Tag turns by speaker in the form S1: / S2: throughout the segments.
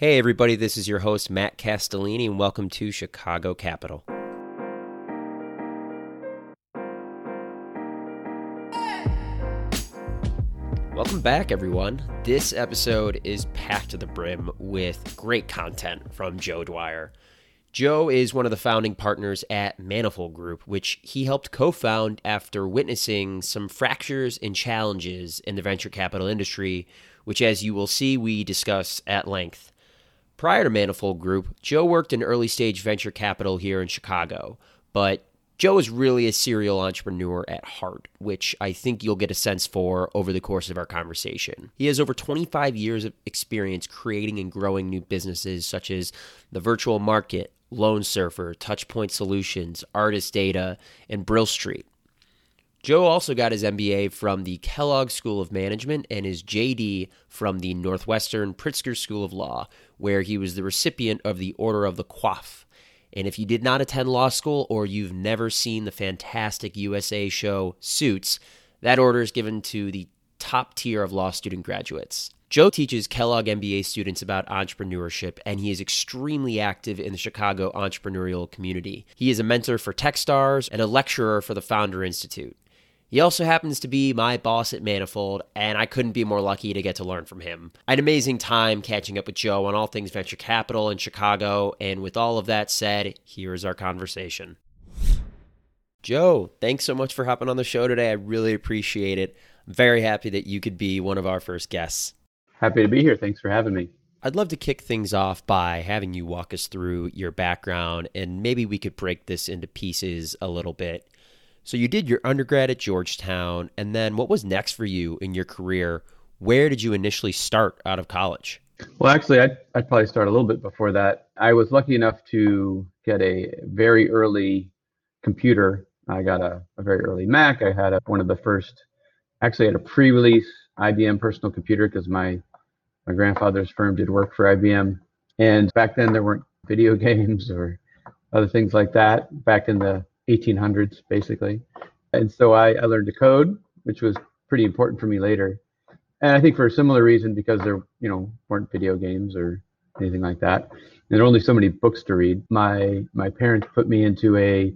S1: Hey, everybody, this is your host, Matt Castellini, and welcome to Chicago Capital. Welcome back, everyone. This episode is packed to the brim with great content from Joe Dwyer. Joe is one of the founding partners at Manifold Group, which he helped co found after witnessing some fractures and challenges in the venture capital industry, which, as you will see, we discuss at length. Prior to Manifold Group, Joe worked in early stage venture capital here in Chicago, but Joe is really a serial entrepreneur at heart, which I think you'll get a sense for over the course of our conversation. He has over 25 years of experience creating and growing new businesses such as the virtual market, LoanSurfer, Touchpoint Solutions, Artist Data, and Brill Street. Joe also got his MBA from the Kellogg School of Management and his JD from the Northwestern Pritzker School of Law, where he was the recipient of the Order of the Coif. And if you did not attend law school or you've never seen the fantastic USA show Suits, that order is given to the top tier of law student graduates. Joe teaches Kellogg MBA students about entrepreneurship, and he is extremely active in the Chicago entrepreneurial community. He is a mentor for Techstars and a lecturer for the Founder Institute. He also happens to be my boss at Manifold, and I couldn't be more lucky to get to learn from him. I had an amazing time catching up with Joe on all things venture capital in Chicago, and with all of that said, here's our conversation. Joe, thanks so much for hopping on the show today. I really appreciate it. I'm very happy that you could be one of our first guests.
S2: Happy to be here. Thanks for having me.
S1: I'd love to kick things off by having you walk us through your background, and maybe we could break this into pieces a little bit. So you did your undergrad at Georgetown, and then what was next for you in your career? Where did you initially start out of college?
S2: Well, actually, I'd, I'd probably start a little bit before that. I was lucky enough to get a very early computer. I got a, a very early Mac. I had a, one of the first, actually, I had a pre-release IBM personal computer because my my grandfather's firm did work for IBM, and back then there weren't video games or other things like that. Back in the 1800s, basically. And so I, I learned to code, which was pretty important for me later. And I think for a similar reason, because there, you know, weren't video games or anything like that. And there are only so many books to read. My my parents put me into a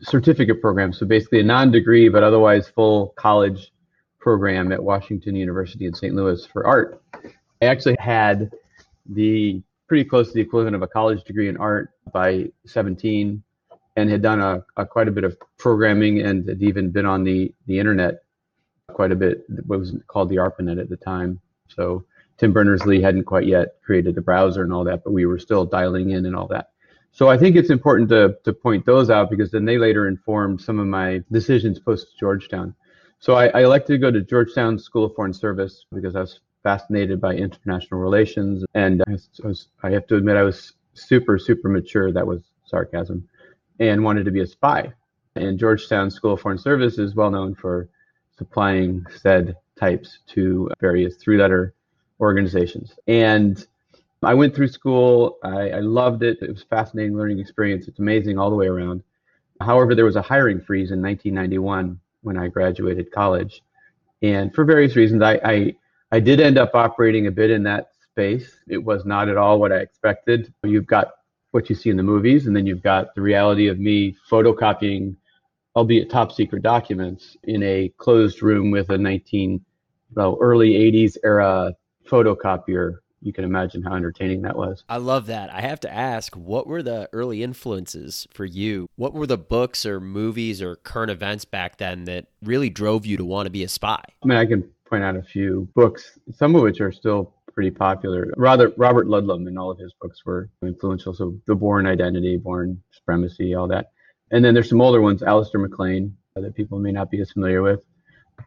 S2: certificate program, so basically a non-degree but otherwise full college program at Washington University in St. Louis for art. I actually had the pretty close to the equivalent of a college degree in art by 17 and had done a, a, quite a bit of programming and had even been on the the internet quite a bit. What was called the ARPANET at the time. So Tim Berners-Lee hadn't quite yet created the browser and all that, but we were still dialing in and all that. So I think it's important to to point those out because then they later informed some of my decisions post Georgetown. So I, I elected to go to Georgetown School of Foreign Service because I was fascinated by international relations, and I, was, I have to admit I was super super mature. That was sarcasm and wanted to be a spy. And Georgetown School of Foreign Service is well known for supplying said types to various three letter organizations. And I went through school. I, I, loved it. It was a fascinating learning experience. It's amazing all the way around. However, there was a hiring freeze in 1991 when I graduated college. And for various reasons, I, I, I did end up operating a bit in that space. It was not at all what I expected. You've got what you see in the movies, and then you've got the reality of me photocopying, albeit top secret documents, in a closed room with a 19, well, early 80s era photocopier. You can imagine how entertaining that was.
S1: I love that. I have to ask, what were the early influences for you? What were the books or movies or current events back then that really drove you to want to be a spy?
S2: I mean, I can point out a few books, some of which are still pretty popular. Rather, Robert Ludlum and all of his books were influential. So The Bourne Identity, Bourne Supremacy, all that. And then there's some older ones, Alistair MacLean, uh, that people may not be as familiar with.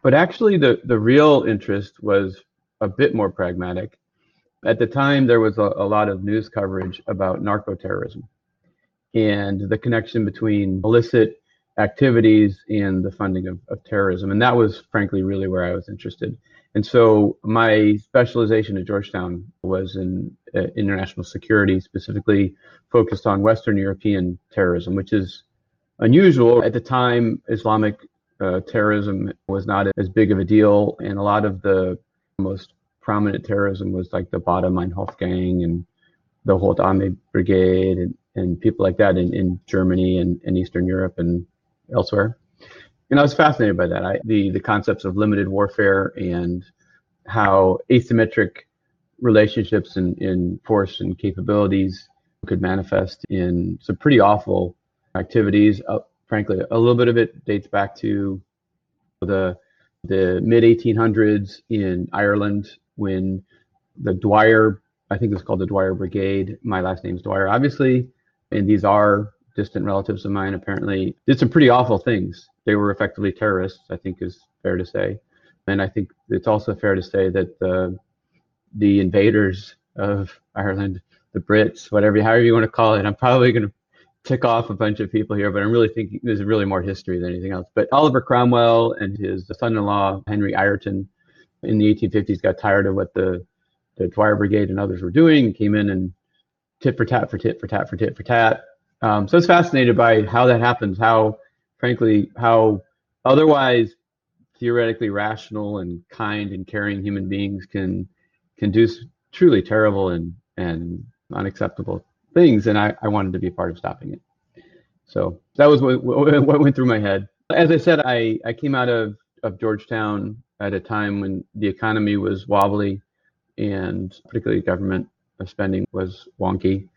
S2: But actually, the, the real interest was a bit more pragmatic. At the time, there was a, a lot of news coverage about narco terrorism and the connection between illicit activities and the funding of, of terrorism. And that was, frankly, really where I was interested. And so my specialization at Georgetown was in uh, international security, specifically focused on Western European terrorism, which is unusual. At the time, Islamic uh, terrorism was not as big of a deal, and a lot of the most prominent terrorism was like the Baader Meinhof gang and the Rote Army Brigade and, and people like that in, in Germany and, and Eastern Europe and elsewhere. And I was fascinated by that. I, the the concepts of limited warfare and how asymmetric relationships in, in force and capabilities could manifest in some pretty awful activities. Uh, frankly, a little bit of it dates back to the the mid 1800s in Ireland when the Dwyer, I think it's called the Dwyer Brigade. My last name is Dwyer, obviously, and these are distant relatives of mine. Apparently, did some pretty awful things. They were effectively terrorists, I think is fair to say, and I think it's also fair to say that the the invaders of Ireland, the Brits, whatever, however you want to call it, I'm probably going to tick off a bunch of people here, but I'm really thinking there's really more history than anything else. But Oliver Cromwell and his son-in-law Henry Ireton in the 1850s got tired of what the the Dwyer Brigade and others were doing, came in and tit for tat for tit for tat for tit for tat. Um, so I was fascinated by how that happens, how, frankly, how otherwise theoretically rational and kind and caring human beings can can do truly terrible and and unacceptable things, and I, I wanted to be a part of stopping it. So that was what, what went through my head. As I said, I, I came out of, of Georgetown at a time when the economy was wobbly and particularly government spending was wonky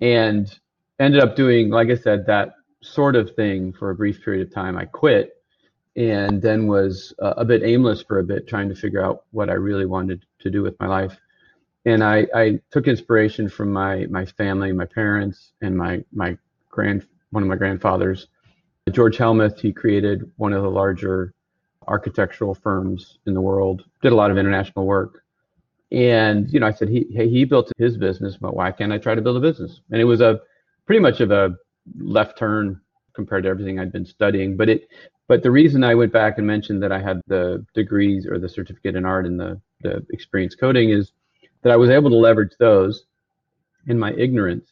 S2: and ended up doing, like I said, that sort of thing for a brief period of time. I quit and then was uh, a bit aimless for a bit, trying to figure out what I really wanted to do with my life and I, I took inspiration from my my family, my parents, and my my grand one of my grandfathers, George Hellmuth. He created one of the larger architectural firms in the world. Did a lot of international work, and you know, I said he he built his business, but why can't I try to build a business? And it was a pretty much of a left turn compared to everything I'd been studying. But it but the reason I went back and mentioned that I had the degrees or the certificate in art and the the experience coding is that I was able to leverage those in my ignorance,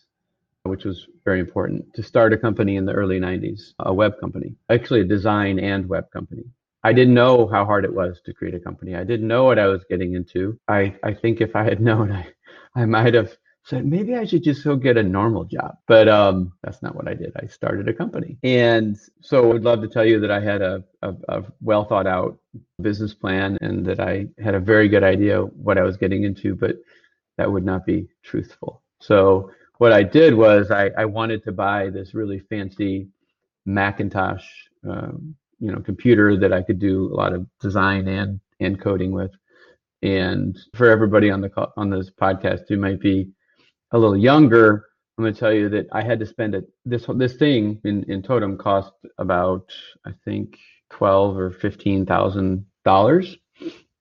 S2: which was very important, to start a company in the early 90s, a web company, actually a design and web company. I didn't know how hard it was to create a company. I didn't know what I was getting into. I, I think if I had known, I, I might have said maybe I should just go get a normal job. But um, that's not what I did. I started a company. And so I would love to tell you that I had a, a, a, well thought out business plan and that I had a very good idea what I was getting into, but that would not be truthful. So what I did was I, I wanted to buy this really fancy Macintosh, um, you know, computer that I could do a lot of design and and coding with. And for everybody on the on this podcast who might be a little younger, I'm going to tell you that I had to spend it. This this thing in, in Totem cost about I think twelve or fifteen thousand dollars,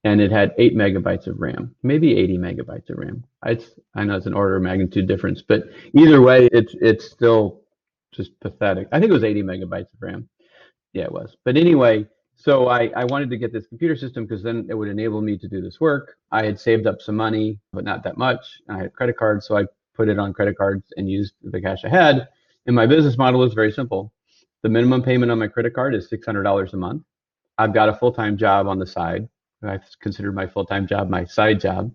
S2: and it had eight megabytes of RAM, maybe 80 megabytes of RAM. It's I know it's an order of magnitude difference, but either way, it's it's still just pathetic. I think it was 80 megabytes of RAM. Yeah, it was. But anyway, so I, I wanted to get this computer system because then it would enable me to do this work. I had saved up some money, but not that much. I had credit cards, so I put it on credit cards and used the cash I had. And my business model is very simple. The minimum payment on my credit card is $600 a month. I've got a full time job on the side. I considered my full time job my side job.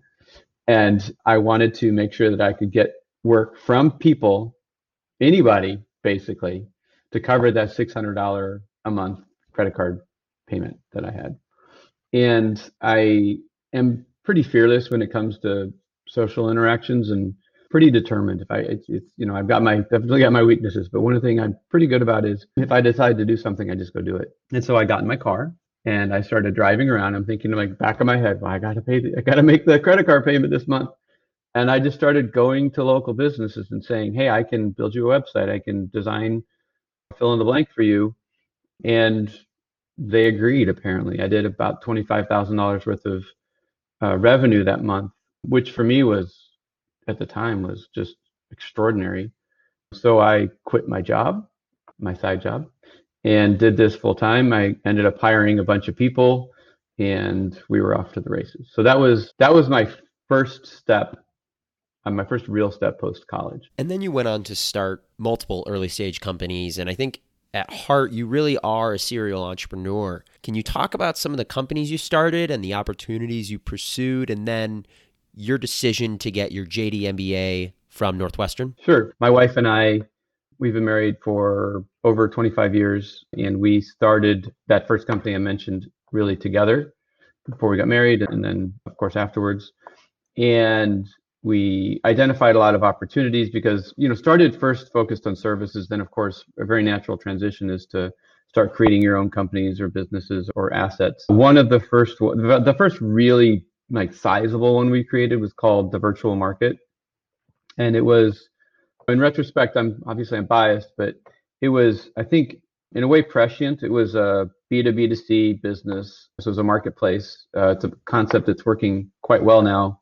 S2: And I wanted to make sure that I could get work from people, anybody basically, to cover that $600 a month credit card payment that I had. And I am pretty fearless when it comes to social interactions and pretty determined. If I, it's, it's, you know, I've got my, definitely got my weaknesses, but one thing I'm pretty good about is if I decide to do something, I just go do it. And so I got in my car and I started driving around. I'm thinking like back of my head, well, I got to pay, the, I got to make the credit card payment this month. And I just started going to local businesses and saying, Hey, I can build you a website. I can design fill in the blank for you. And they agreed, apparently. I did about $25,000 worth of uh, revenue that month, which for me was at the time was just extraordinary. So I quit my job, my side job, and did this full time. I ended up hiring a bunch of people and we were off to the races. So that was that was my first step uh, my first real step post college.
S1: And then you went on to start multiple early stage companies. And I think at heart, you really are a serial entrepreneur. Can you talk about some of the companies you started and the opportunities you pursued? And then your decision to get your JD MBA from Northwestern?
S2: Sure. My wife and I, we've been married for over 25 years, and we started that first company I mentioned really together before we got married, and then, of course, afterwards. And we identified a lot of opportunities because, you know, started first focused on services. Then, of course, a very natural transition is to start creating your own companies or businesses or assets. One of the first, the first really like sizable one we created was called the virtual market. And it was, in retrospect, I'm obviously I'm biased, but it was, I think, in a way prescient. It was a B2B2C business. It was a marketplace. Uh, it's a concept that's working quite well now,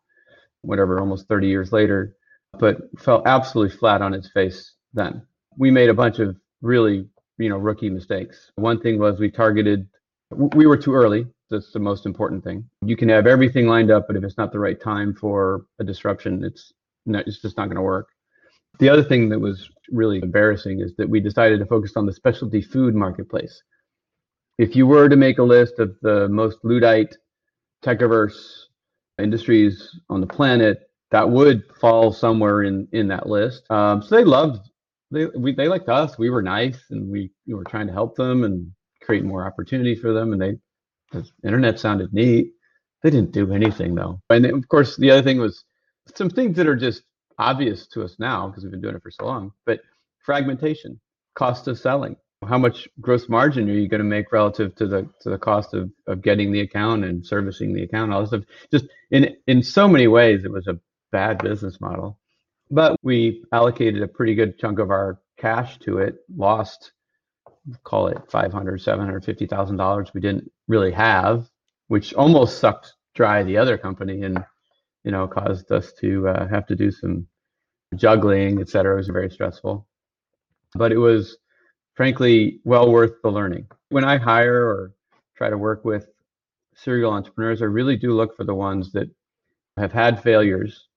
S2: whatever, almost 30 years later, but fell absolutely flat on its face then. We made a bunch of really, you know, rookie mistakes. One thing was we targeted, we were too early. That's the most important thing. You can have everything lined up, but if it's not the right time for a disruption, it's no, it's just not going to work. The other thing that was really embarrassing is that we decided to focus on the specialty food marketplace. If you were to make a list of the most Luddite, techaverse industries on the planet, that would fall somewhere in in that list. Um, so they loved they we, they liked us. We were nice and we, we were trying to help them and create more opportunity for them. And they the internet sounded neat. They didn't do anything though. And of course, the other thing was some things that are just obvious to us now because we've been doing it for so long. But fragmentation, cost of selling, how much gross margin are you going to make relative to the to the cost of, of getting the account and servicing the account all this stuff just in in so many ways it was a bad business model but we allocated a pretty good chunk of our cash to it lost call it 500 750 thousand dollars we didn't really have which almost sucked dry the other company and you know caused us to uh, have to do some juggling et cetera it was very stressful but it was frankly well worth the learning. When I hire or try to work with serial entrepreneurs, I really do look for the ones that have had failures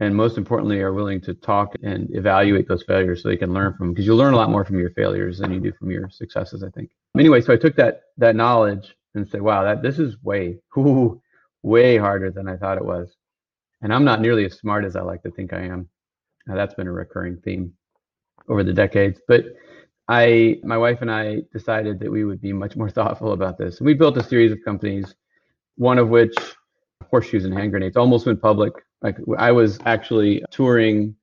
S2: and most importantly are willing to talk and evaluate those failures so they can learn from because you learn a lot more from your failures than you do from your successes i think anyway so i took that that knowledge and said wow that this is way ooh, way harder than i thought it was and i'm not nearly as smart as i like to think i am now, that's been a recurring theme over the decades but I, my wife and I decided that we would be much more thoughtful about this. And we built a series of companies, one of which, horseshoes and hand grenades, almost went public. Like I was actually touring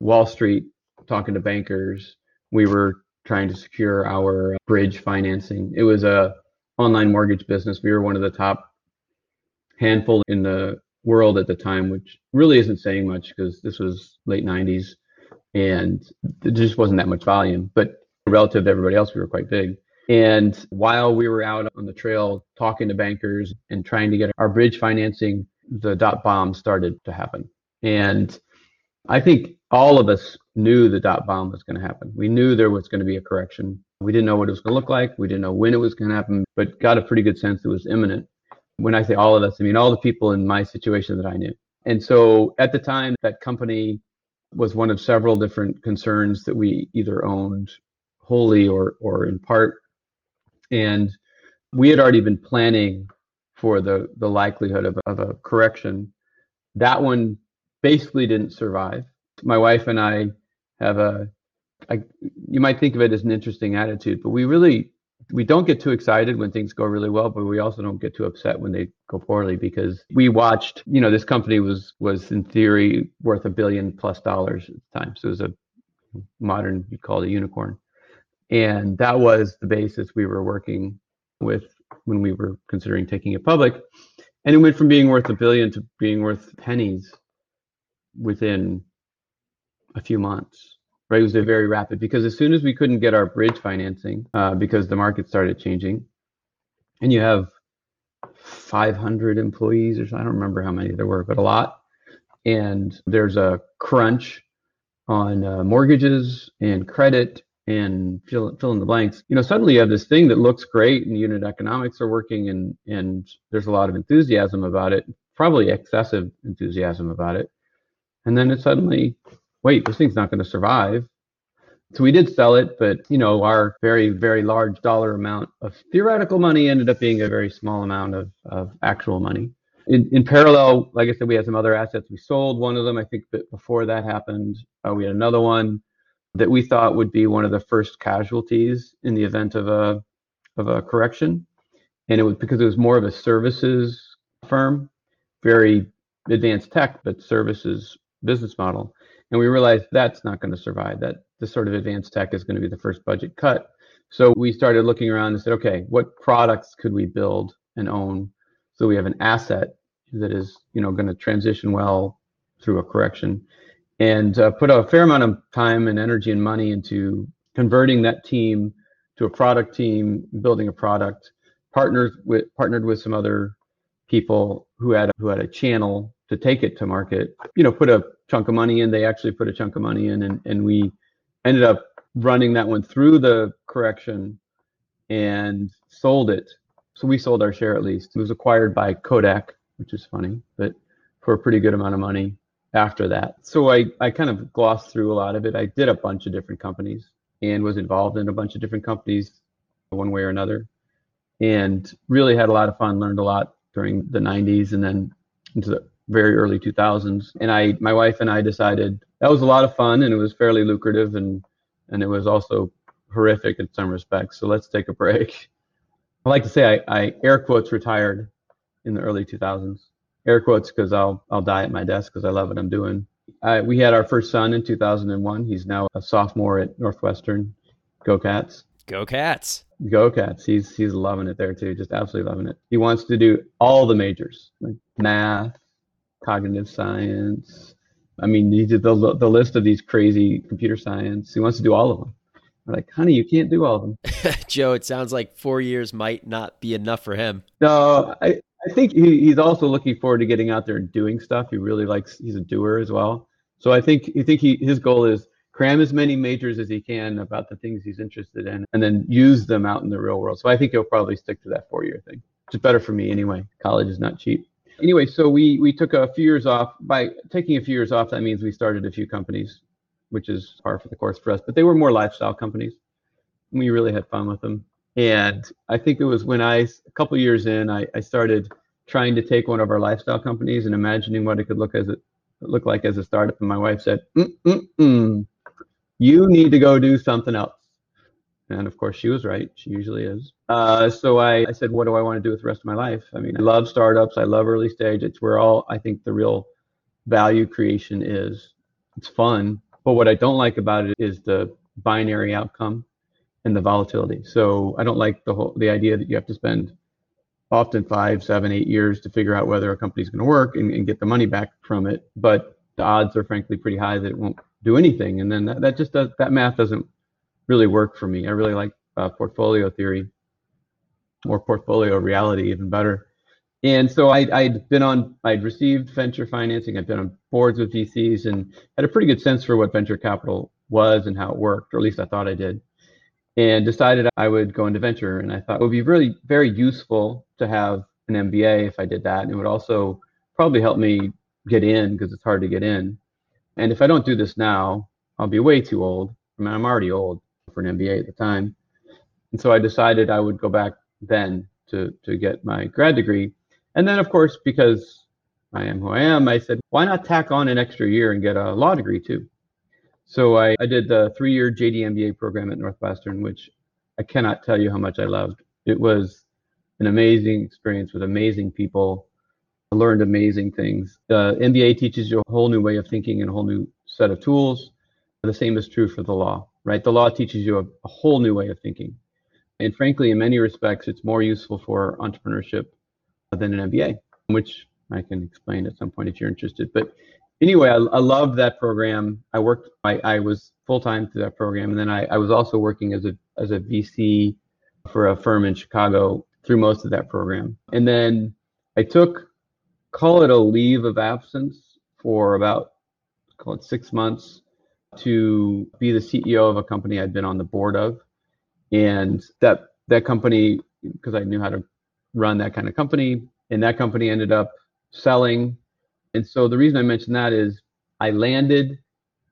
S2: Wall Street, talking to bankers. We were trying to secure our bridge financing. It was a online mortgage business. We were one of the top handful in the world at the time, which really isn't saying much because this was late 90s and there just wasn't that much volume. But relative to everybody else, we were quite big. And while we were out on the trail talking to bankers and trying to get our bridge financing, the dot bomb started to happen. And I think all of us knew the dot bomb was going to happen. We knew there was going to be a correction. We didn't know what it was going to look like. We didn't know when it was going to happen, but got a pretty good sense it was imminent. When I say all of us, I mean all the people in my situation that I knew. And so at the time, that company was one of several different concerns that we either owned wholly or or in part. And we had already been planning for the the likelihood of, of a correction. That one basically didn't survive. My wife and I have a, a you might think of it as an interesting attitude, but we really we don't get too excited when things go really well, but we also don't get too upset when they go poorly because we watched, you know, this company was was in theory worth a billion plus dollars at the time. So it was a modern you'd call it a unicorn. And that was the basis we were working with when we were considering taking it public. And it went from being worth a billion to being worth pennies within a few months. Right, it was very rapid because as soon as we couldn't get our bridge financing uh, because the market started changing, and you have 500 employees or so, I don't remember how many there were, but a lot. And there's a crunch on uh, mortgages and credit and fill, fill in the blanks you know suddenly you have this thing that looks great and unit economics are working and and there's a lot of enthusiasm about it probably excessive enthusiasm about it and then it suddenly wait this thing's not going to survive so we did sell it but you know our very very large dollar amount of theoretical money ended up being a very small amount of, of actual money in, in parallel, like I said, we had some other assets. We sold one of them. I think before that happened, uh, we had another one that we thought would be one of the first casualties in the event of a of a correction, and it was because it was more of a services firm, very advanced tech, but services business model. And we realized that's not going to survive. That this sort of advanced tech is going to be the first budget cut. So we started looking around and said, okay, what products could we build and own so we have an asset that is, you know, going to transition well through a correction, and uh, put a fair amount of time and energy and money into converting that team to a product team, building a product, partnered with partnered with some other people who had who had a channel to take it to market. You know, put a chunk of money in. They actually put a chunk of money in, and and we ended up running that one through the correction and sold it so we sold our share at least. It was acquired by Kodak, which is funny, but for a pretty good amount of money after that. So I, I kind of glossed through a lot of it. I did a bunch of different companies and was involved in a bunch of different companies one way or another and really had a lot of fun, learned a lot during the 90s and then into the very early 2000s. And I, my wife and I decided that was a lot of fun and it was fairly lucrative and, and it was also horrific in some respects. So let's take a break. I like to say I, I air quotes retired in the early 2000s. Air quotes because I'll I'll die at my desk because I love what I'm doing. I, we had our first son in 2001. He's now a sophomore at Northwestern. Go Cats!
S1: Go Cats!
S2: Go Cats! He's he's loving it there too, just absolutely loving it. He wants to do all the majors, like math, cognitive science. I mean, he did the the list of these crazy computer science. He wants to do all of them. I'm like, honey, you can't do all of them.
S1: Joe, it sounds like four years might not be enough for him.
S2: No, I, I think he, he's also looking forward to getting out there and doing stuff. He really likes, he's a doer as well. So I think, I think he, his goal is cram as many majors as he can about the things he's interested in and then use them out in the real world. So I think he'll probably stick to that four year thing, It's better for me anyway. College is not cheap. Anyway, so we, we took a few years off. By taking a few years off, that means we started a few companies which is par for the course for us. But they were more lifestyle companies. We really had fun with them. And I think it was when I, a couple years in, I, I started trying to take one of our lifestyle companies and imagining what it could look as it look like as a startup. And my wife said, Mm-mm-mm, "You need to go do something else." And of course, she was right. She usually is. Uh, so I, I said, "What do I want to do with the rest of my life?" I mean, I love startups. I love early stage. It's where all I think the real value creation is. It's fun, but what I don't like about it is the binary outcome and the volatility. So I don't like the whole the idea that you have to spend often five, seven, eight years to figure out whether a company's going to work and, and, get the money back from it. But the odds are frankly pretty high that it won't do anything. And then that, that just does that math doesn't really work for me. I really like uh, portfolio theory or portfolio reality even better. And so I, I'd been on, I'd received venture financing. I'd been on boards with VCs and had a pretty good sense for what venture capital was and how it worked, or at least I thought I did. And decided I would go into venture. And I thought it would be really very useful to have an MBA if I did that. And it would also probably help me get in because it's hard to get in. And if I don't do this now, I'll be way too old. I mean, I'm already old for an MBA at the time. And so I decided I would go back then to, to get my grad degree and then, of course, because I am who I am, I said, why not tack on an extra year and get a law degree too? So I, I did the three year JD MBA program at Northwestern, which I cannot tell you how much I loved. It was an amazing experience with amazing people. I learned amazing things. The MBA teaches you a whole new way of thinking and a whole new set of tools. The same is true for the law, right? The law teaches you a, a whole new way of thinking. And frankly, in many respects, it's more useful for entrepreneurship than an MBA, which I can explain at some point if you're interested. But anyway, I, I loved that program. I worked, I, I was full time through that program, and then I, I was also working as a as a VC for a firm in Chicago through most of that program. And then I took, call it a leave of absence for about, call it six months to be the CEO of a company I'd been on the board of. And that that company, because I knew how to run that kind of company. And that company ended up selling. And so the reason I mention that is I landed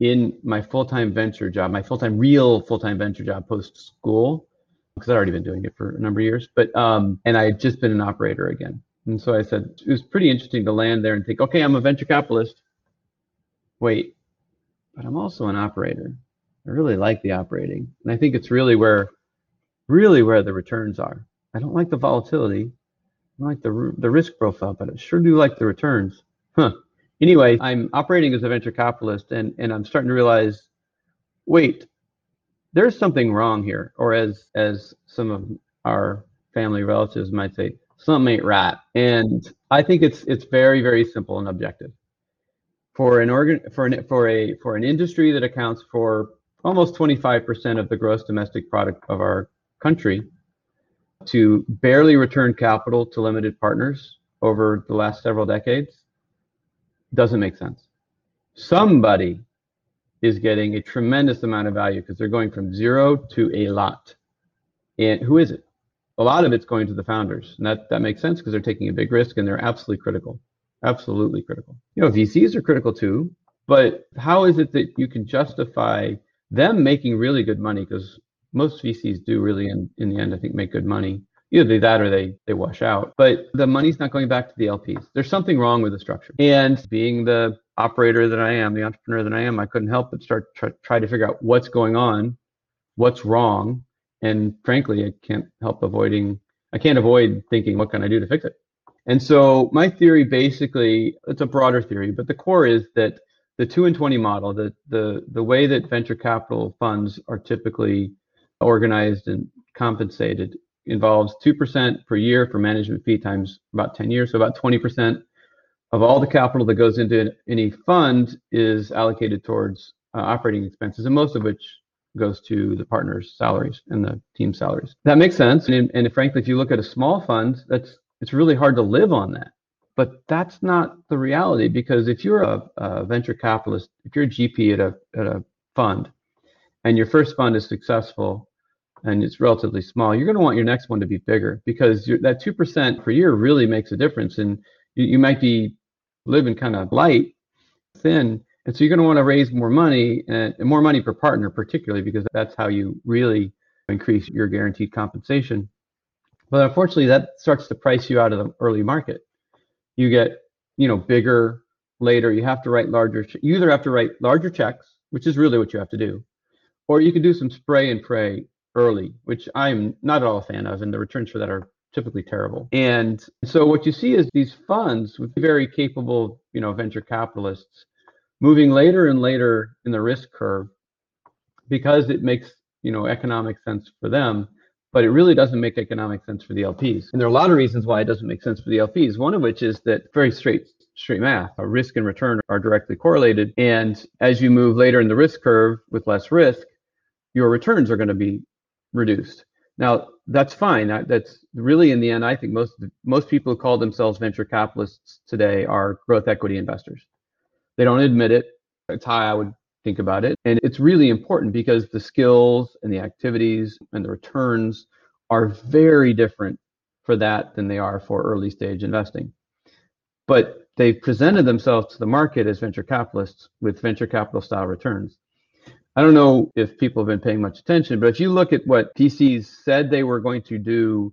S2: in my full-time venture job, my full-time real full-time venture job post school, because I'd already been doing it for a number of years. But um, and I had just been an operator again, And so I said, it was pretty interesting to land there and think, okay, I'm a venture capitalist. Wait, but I'm also an operator. I really like the operating. And I think it's really where, really where the returns are. I don't like the volatility. I don't like the, the risk profile, but I sure do like the returns. Huh. Anyway, I'm operating as a venture capitalist and, and I'm starting to realize, wait, there's something wrong here. Or as, as some of our family relatives might say, something ain't right. And I think it's it's very very simple and objective. For an organ for an for a for an industry that accounts for almost 25% of the gross domestic product of our country to barely return capital to limited partners over the last several decades doesn't make sense. Somebody is getting a tremendous amount of value because they're going from zero to a lot. And who is it? a lot of it's going to the founders. And that, that makes sense because they're taking a big risk and they're absolutely critical. Absolutely critical. You know, VCs are critical too, but how is it that you can justify them making really good money? Because most VCs do really, in, in the end, I think, make good money. Either they that or they they wash out. But the money's not going back to the LPs. There's something wrong with the structure. And being the operator that I am, the entrepreneur that I am, I couldn't help but start try, try to figure out what's going on, what's wrong, and frankly, I can't help avoiding, I can't avoid thinking, what can I do to fix it? And so my theory basically, it's a broader theory, but the core is that the two and 20 model, the, the, the way that venture capital funds are typically organized and compensated involves 2% per year for management fee times about 10 years. So about 20% of all the capital that goes into any fund is allocated towards uh, operating expenses, and most of which goes to the partners' salaries and the team salaries. That makes sense. And, and frankly, if you look at a small fund, that's it's really hard to live on that. But that's not the reality because if you're a, a venture capitalist, if you're a GP at a at a fund, and your first fund is successful and it's relatively small, you're going to want your next one to be bigger because that two percent per year really makes a difference. And you, you might be living kind of light, thin, and so you're going to want to raise more money and more money per partner, particularly because that's how you really increase your guaranteed compensation. But unfortunately, that starts to price you out of the early market. You get, you know, bigger later. You have to write larger. You either have to write larger checks, which is really what you have to do, or you can do some spray and pray early, which I'm not at all a fan of, and the returns for that are typically terrible. And so what you see is these funds with very capable, you know, venture capitalists moving later and later in the risk curve because it makes you know economic sense for them but it really doesn't make economic sense for the lps and there are a lot of reasons why it doesn't make sense for the lps one of which is that very straight straight math risk and return are directly correlated. And as you move later in the risk curve with less risk your returns are going to be reduced now that's fine that's really in the end i think most most people who call themselves venture capitalists today are growth equity investors they don't admit it. That's how I would think about it. And it's really important because the skills and the activities and the returns are very different for that than they are for early stage investing. But they've presented themselves to the market as venture capitalists with venture capital style returns. I don't know if people have been paying much attention, but if you look at what VCs said they were going to do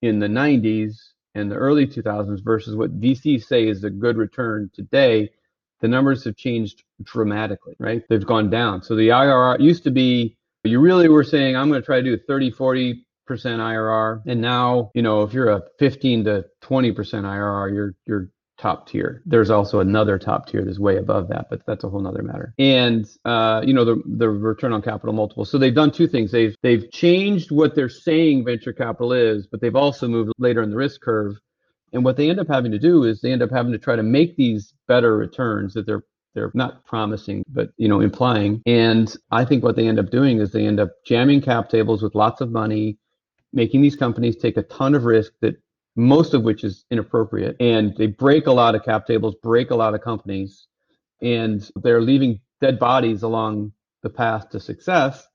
S2: in the 90s and the early 2000s versus what VCs say is a good return today, the numbers have changed dramatically, right? They've gone down. So the IRR used to be, you really were saying, I'm going to try to do 30, 40 percent IRR. And now, you know, if you're a 15 to 20 percent IRR, you're, you're top tier. There's also another top tier that's way above that, but that's a whole nother matter. And uh, you know the the return on capital multiple. So they've done two things. They've they've changed what they're saying venture capital is, but they've also moved later in the risk curve and what they end up having to do is they end up having to try to make these better returns that they're they're not promising, but you know, implying. And I think what they end up doing is they end up jamming cap tables with lots of money, making these companies take a ton of risk that most of which is inappropriate. And they break a lot of cap tables, break a lot of companies, and they're leaving dead bodies along the path to success.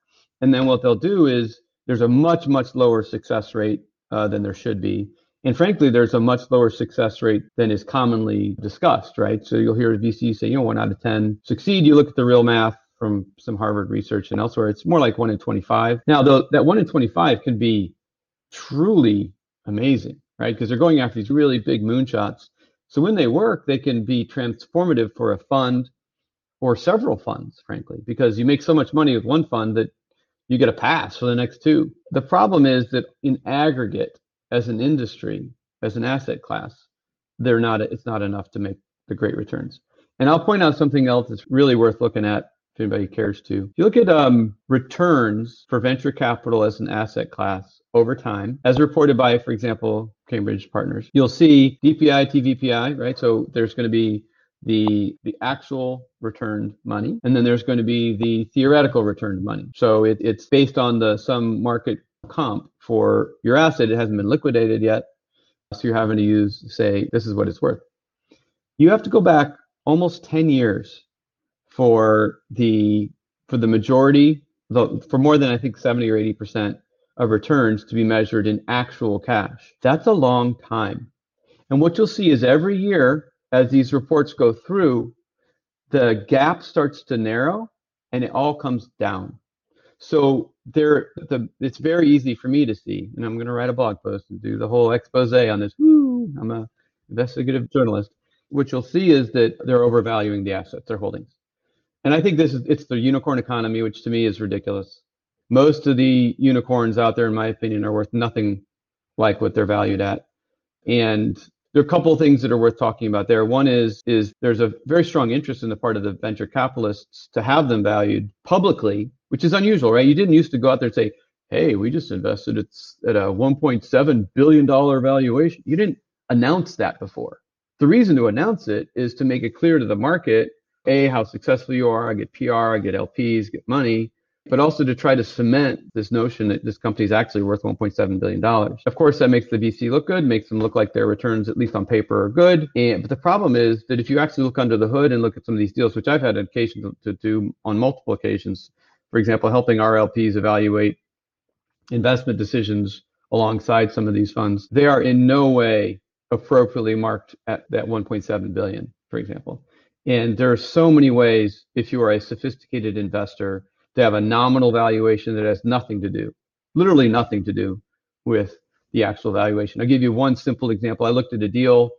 S2: And then what they'll do is there's a much, much lower success rate uh, than there should be. And frankly, there's a much lower success rate than is commonly discussed, right? So you'll hear VCs say, you know, one out of 10 succeed. You look at the real math from some Harvard research and elsewhere, it's more like one in 25. Now, though, that one in 25 can be truly amazing. Right? Because they're going after these really big moonshots. So when they work, they can be transformative for a fund or several funds, frankly, because you make so much money with one fund that you get a pass for the next two. The problem is that in aggregate, as an industry, as an asset class, they're not. It's not enough to make the great returns. And I'll point out something else that's really worth looking at if anybody cares to. If you look at um, returns for venture capital as an asset class over time, as reported by, for example, Cambridge Partners, you'll see DPI, TVPI, right? So there's going to be the the actual returned money, and then there's going to be the theoretical returned money. So it, it's based on the some market comp for your asset. It hasn't been liquidated yet, so you're having to use say this is what it's worth. You have to go back almost 10 years for the for the majority, for more than I think 70 or 80 percent of returns to be measured in actual cash. That's a long time. And what you'll see is every year as these reports go through, the gap starts to narrow and it all comes down. So there, the, it's very easy for me to see, and I'm going to write a blog post and do the whole expose on this. Woo, I'm a investigative journalist. What you'll see is that they're overvaluing the assets they're holding. And I think this is it's the unicorn economy, which to me is ridiculous. Most of the unicorns out there, in my opinion, are worth nothing like what they're valued at. And there are a couple of things that are worth talking about there. One is is there's a very strong interest in the part of the venture capitalists to have them valued publicly, which is unusual, right? You didn't used to go out there and say, "Hey, we just invested at, at a 1.7 billion dollar valuation." You didn't announce that before. The reason to announce it is to make it clear to the market, a how successful you are. I get PR, I get LPs, get money, but also to try to cement this notion that this company is actually worth 1.7 billion dollars. Of course, that makes the VC look good, makes them look like their returns, at least on paper, are good. And but the problem is that if you actually look under the hood and look at some of these deals, which I've had occasion to, to do on multiple occasions, for example, helping RLPs evaluate investment decisions alongside some of these funds, they are in no way appropriately marked at that 1.7 billion, for example. And there are so many ways, if you are a sophisticated investor, to have a nominal valuation that has nothing to do, literally nothing to do with the actual valuation. I'll give you one simple example. I looked at a deal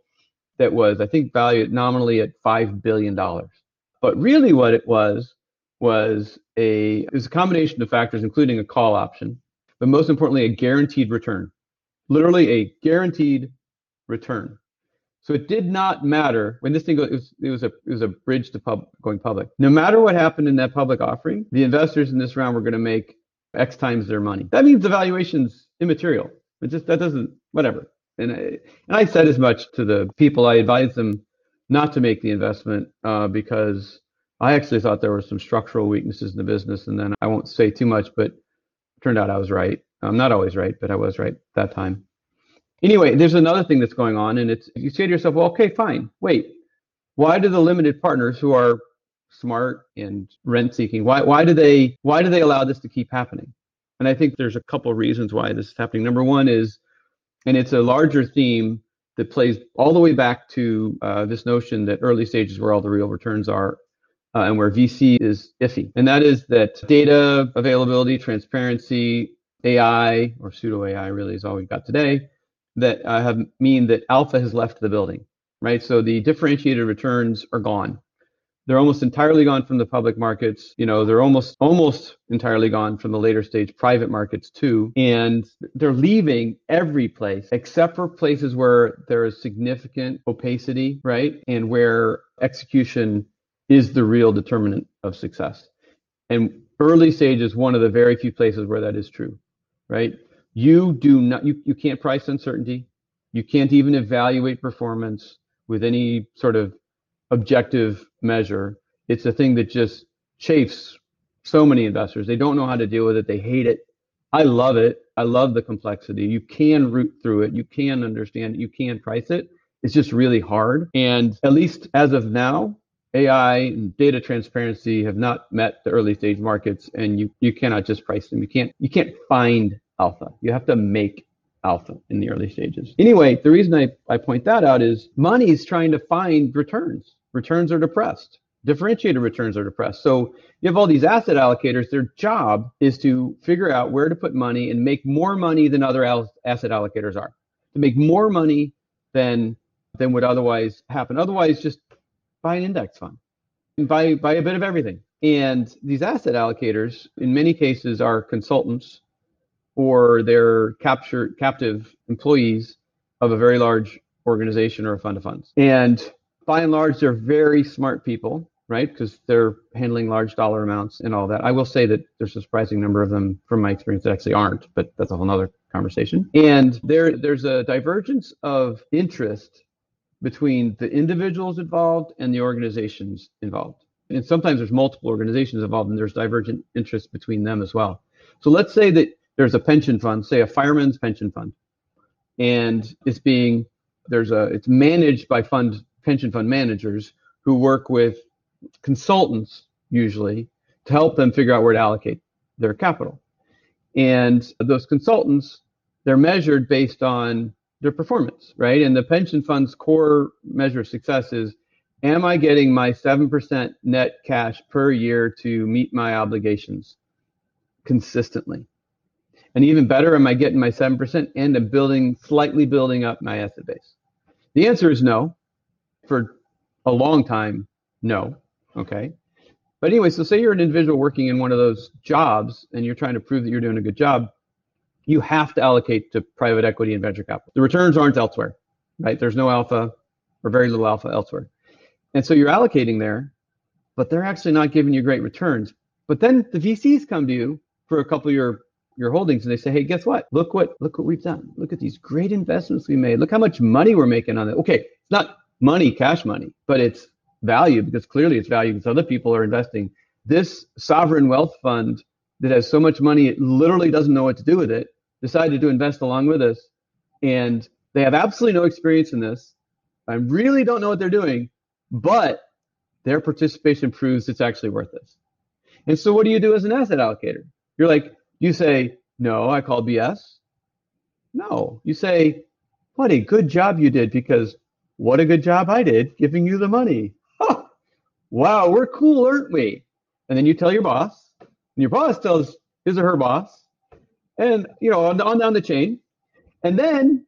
S2: that was, I think, valued nominally at $5 billion. But really what it was, was a, it was a combination of factors, including a call option, but most importantly, a guaranteed return. Literally a guaranteed return. So it did not matter when this thing goes, it was, it was a it was a bridge to pub, going public. No matter what happened in that public offering, the investors in this round were going to make X times their money. That means the valuation's immaterial. It just that doesn't whatever. And I, and I said as much to the people. I advised them not to make the investment uh, because I actually thought there were some structural weaknesses in the business. And then I won't say too much, but turned out I was right. I'm not always right, but I was right that time. Anyway, there's another thing that's going on, and it's you say to yourself, well, okay, fine. Wait, why do the limited partners who are smart and rent seeking, why why do they why do they allow this to keep happening? And I think there's a couple reasons why this is happening. Number one is, and it's a larger theme that plays all the way back to uh, this notion that early stages where all the real returns are uh, and where VC is iffy. And that is that data availability, transparency, AI or pseudo AI really is all we've got today that uh, have mean that alpha has left the building, right? So the differentiated returns are gone. They're almost entirely gone from the public markets. You know, they're almost almost entirely gone from the later stage private markets too. And they're leaving every place except for places where there is significant opacity, right? And where execution is the real determinant of success. And early stage is one of the very few places where that is true, right? You do not, you, you can't price uncertainty. You can't even evaluate performance with any sort of objective measure. It's a thing that just chafes so many investors. They don't know how to deal with it. They hate it. I love it. I love the complexity. You can root through it. You can understand it. You can price it. It's just really hard. And at least as of now, AI and data transparency have not met the early stage markets and you, you cannot just price them. You can't you can't find alpha. You have to make alpha in the early stages. Anyway, the reason I, I point that out is money is trying to find returns. Returns are depressed. Differentiated returns are depressed. So you have all these asset allocators. Their job is to figure out where to put money and make more money than other asset allocators are. to make more money than than would otherwise happen. Otherwise, just buy an index fund and buy buy a bit of everything. And these asset allocators, in many cases, are consultants or they're captured captive employees of a very large organization or a fund of funds. And by and large, they're very smart people, right? Because they're handling large dollar amounts and all that. I will say that there's a surprising number of them, from my experience, that actually aren't, but that's a whole other conversation. And there, there's a divergence of interest between the individuals involved and the organizations involved. And sometimes there's multiple organizations involved and there's divergent interests between them as well. So let's say that there's a pension fund, say a fireman's pension fund, and it's being there's a it's managed by fund pension fund managers who work with consultants usually to help them figure out where to allocate their capital. And those consultants, they're measured based on their performance, right? And the pension fund's core measure of success is am I getting my 7% net cash per year to meet my obligations consistently? And even better, am I getting my 7% and I'm building, slightly building up my asset base? The answer is no. For a long time, no. Okay. But anyway, so say you're an individual working in one of those jobs and you're trying to prove that you're doing a good job, you have to allocate to private equity and venture capital. The returns aren't elsewhere, right? There's no alpha or very little alpha elsewhere. And so you're allocating there, but they're actually not giving you great returns. But then the VCs come to you for a couple of your your holdings and they say, hey, guess what? Look what look what we've done. Look at these great investments we made. Look how much money we're making on it. Okay, it's not money, cash money, but it's value because clearly it's value because other people are investing. This sovereign wealth fund that has so much money it literally doesn't know what to do with it decided to invest along with us and they have absolutely no experience in this. I really don't know what they're doing, but their participation proves it's actually worth this. And so what do you do as an asset allocator? You're like, you say, no, I call BS. No, you say, what a good job you did because what a good job I did giving you the money. Huh. Wow, we're cool, aren't we? And then you tell your boss, and your boss tells his or her boss, and you know, on, on down the chain. And then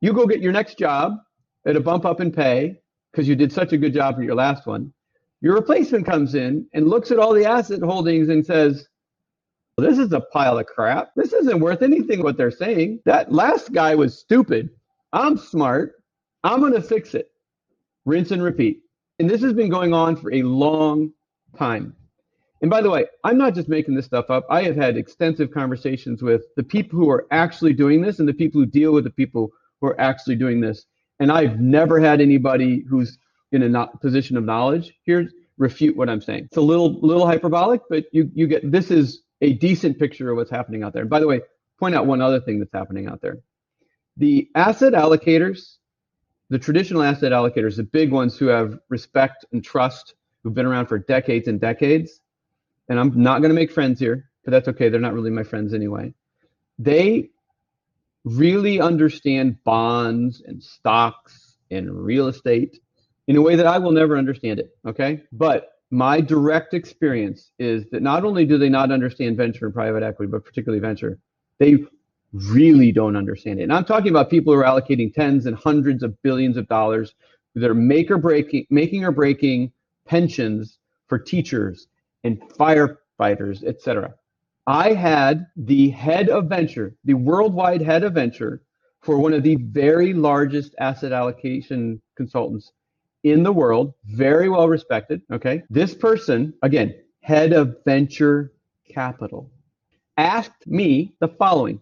S2: you go get your next job at a bump up in pay because you did such a good job for your last one. Your replacement comes in and looks at all the asset holdings and says, this is a pile of crap. This isn't worth anything what they're saying. That last guy was stupid. I'm smart. I'm going to fix it. Rinse and repeat. And this has been going on for a long time. And by the way, I'm not just making this stuff up. I have had extensive conversations with the people who are actually doing this and the people who deal with the people who are actually doing this. And I've never had anybody who's in a not position of knowledge here refute what I'm saying. It's a little little hyperbolic, but you you get this is a decent picture of what's happening out there. And by the way, point out one other thing that's happening out there. The asset allocators, the traditional asset allocators, the big ones who have respect and trust, who've been around for decades and decades, and I'm not going to make friends here, but that's okay. They're not really my friends anyway. They really understand bonds and stocks and real estate in a way that I will never understand it. Okay. But my direct experience is that not only do they not understand venture and private equity, but particularly venture, they really don't understand it. And I'm talking about people who are allocating tens and hundreds of billions of dollars that are make or breaking, making or breaking pensions for teachers and firefighters, etc. I had the head of venture, the worldwide head of venture for one of the very largest asset allocation consultants in the world, very well respected. Okay. This person, again, head of venture capital, asked me the following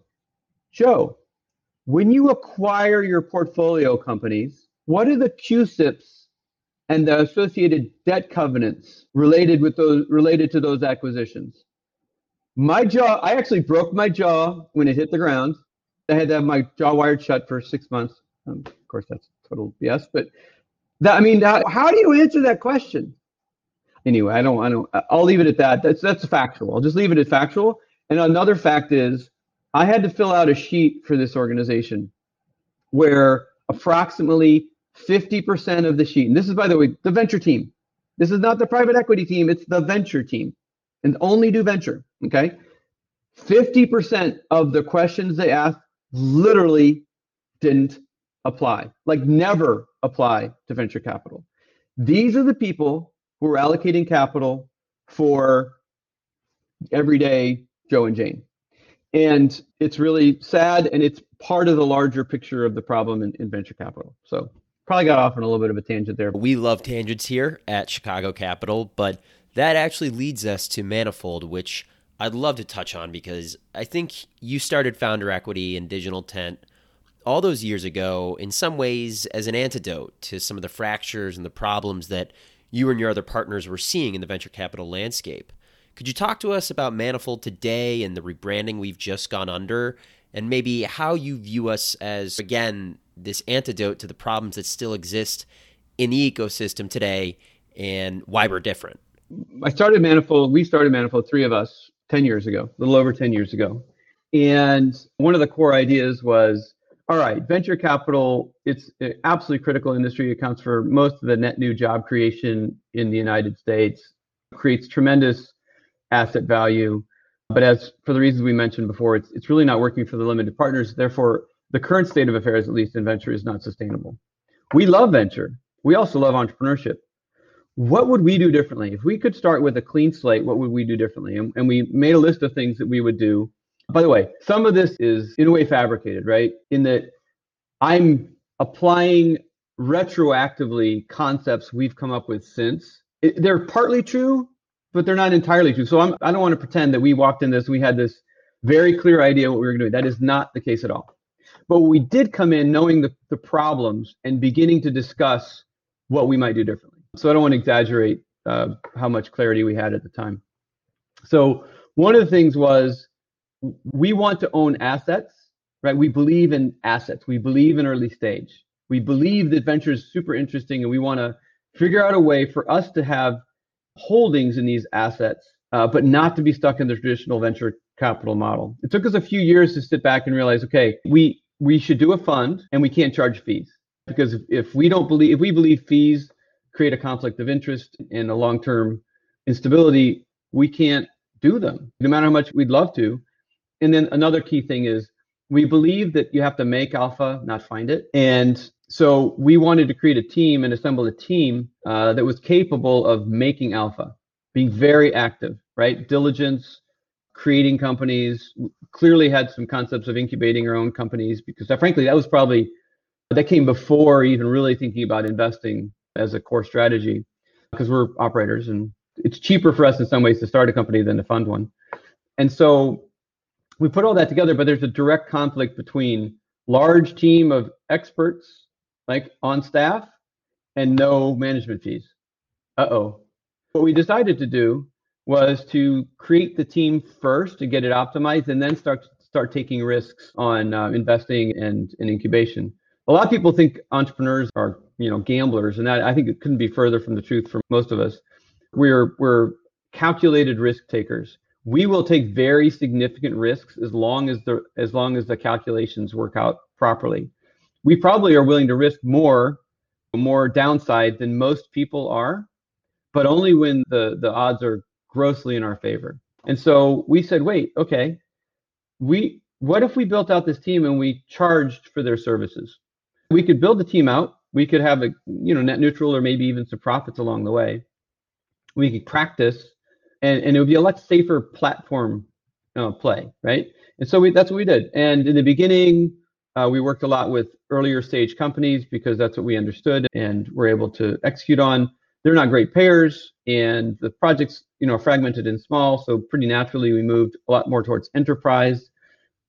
S2: Joe, when you acquire your portfolio companies, what are the CUSIPs and the associated debt covenants related with those related to those acquisitions? My jaw, I actually broke my jaw when it hit the ground. I had to have my jaw wired shut for six months. Um, of course, that's total BS, but that, I mean, how, how do you answer that question? Anyway, I don't, I don't, I'll leave it at that. That's, that's factual. I'll just leave it at factual. And another fact is I had to fill out a sheet for this organization where approximately 50% of the sheet, and this is, by the way, the venture team. This is not the private equity team, it's the venture team and only do venture. Okay. 50% of the questions they ask literally didn't apply, like never apply to venture capital. These are the people who are allocating capital for everyday Joe and Jane. And it's really sad, and it's part of the larger picture of the problem in, in venture capital. So probably got off on a little bit of a tangent there.
S1: We love tangents here at Chicago Capital, but that actually leads us to Manifold, which I'd love to touch on because I think you started Founder Equity and Digital Tent all those years ago, in some ways, as an antidote to some of the fractures and the problems that you and your other partners were seeing in the venture capital landscape. Could you talk to us about Manifold today and the rebranding we've just gone under, and maybe how you view us as, again, this antidote to the problems that still exist in the ecosystem today and why we're different?
S2: I started Manifold, we started Manifold, three of us, 10 years ago, a little over 10 years ago. And one of the core ideas was all right, venture capital, it's an absolutely critical industry. It accounts for most of the net new job creation in the United States, creates tremendous asset value. But as for the reasons we mentioned before, it's, it's really not working for the limited partners. Therefore, the current state of affairs, at least in venture, is not sustainable. We love venture. We also love entrepreneurship. What would we do differently? If we could start with a clean slate, what would we do differently? And, and we made a list of things that we would do by the way, some of this is in a way fabricated, right? In that I'm applying retroactively concepts we've come up with since. It, they're partly true, but they're not entirely true. So I'm, I do not want to pretend that we walked in this, we had this very clear idea what we were going to do. That is not the case at all. But we did come in knowing the, the problems and beginning to discuss what we might do differently. So I don't want to exaggerate uh, how much clarity we had at the time. So one of the things was we want to own assets, right? We believe in assets. We believe in early stage. We believe that venture is super interesting and we want to figure out a way for us to have holdings in these assets, uh, but not to be stuck in the traditional venture capital model. It took us a few years to sit back and realize, okay, we we should do a fund and we can't charge fees because if, if we don't believe if we believe fees create a conflict of interest and a long-term instability, we can't do them no matter how much we'd love to and then another key thing is we believe that you have to make alpha, not find it. And so we wanted to create a team and assemble a team uh, that was capable of making alpha, being very active, right? Diligence, creating companies. Clearly had some concepts of incubating our own companies because, frankly, that was probably that came before even really thinking about investing as a core strategy because we're operators and it's cheaper for us in some ways to start a company than to fund one. And so we put all that together, but there's a direct conflict between large team of experts like on staff and no management fees. Uh-oh. What we decided to do was to create the team first to get it optimized and then start start taking risks on uh, investing and, and incubation. A lot of people think entrepreneurs are, you know, gamblers, and that I think it couldn't be further from the truth for most of us. We're we're calculated risk takers we will take very significant risks as long as the as long as the calculations work out properly. We probably are willing to risk more more downside than most people are, but only when the the odds are grossly in our favor. And so we said, wait, okay, we what if we built out this team and we charged for their services? We could build the team out. We could have a you know net neutral or maybe even some profits along the way. We could practice and, and it would be a lot safer platform uh, play, right? And so we, that's what we did. And in the beginning, uh, we worked a lot with earlier stage companies because that's what we understood and were able to execute on. They're not great payers, and the projects, you know, are fragmented and small. So pretty naturally, we moved a lot more towards enterprise,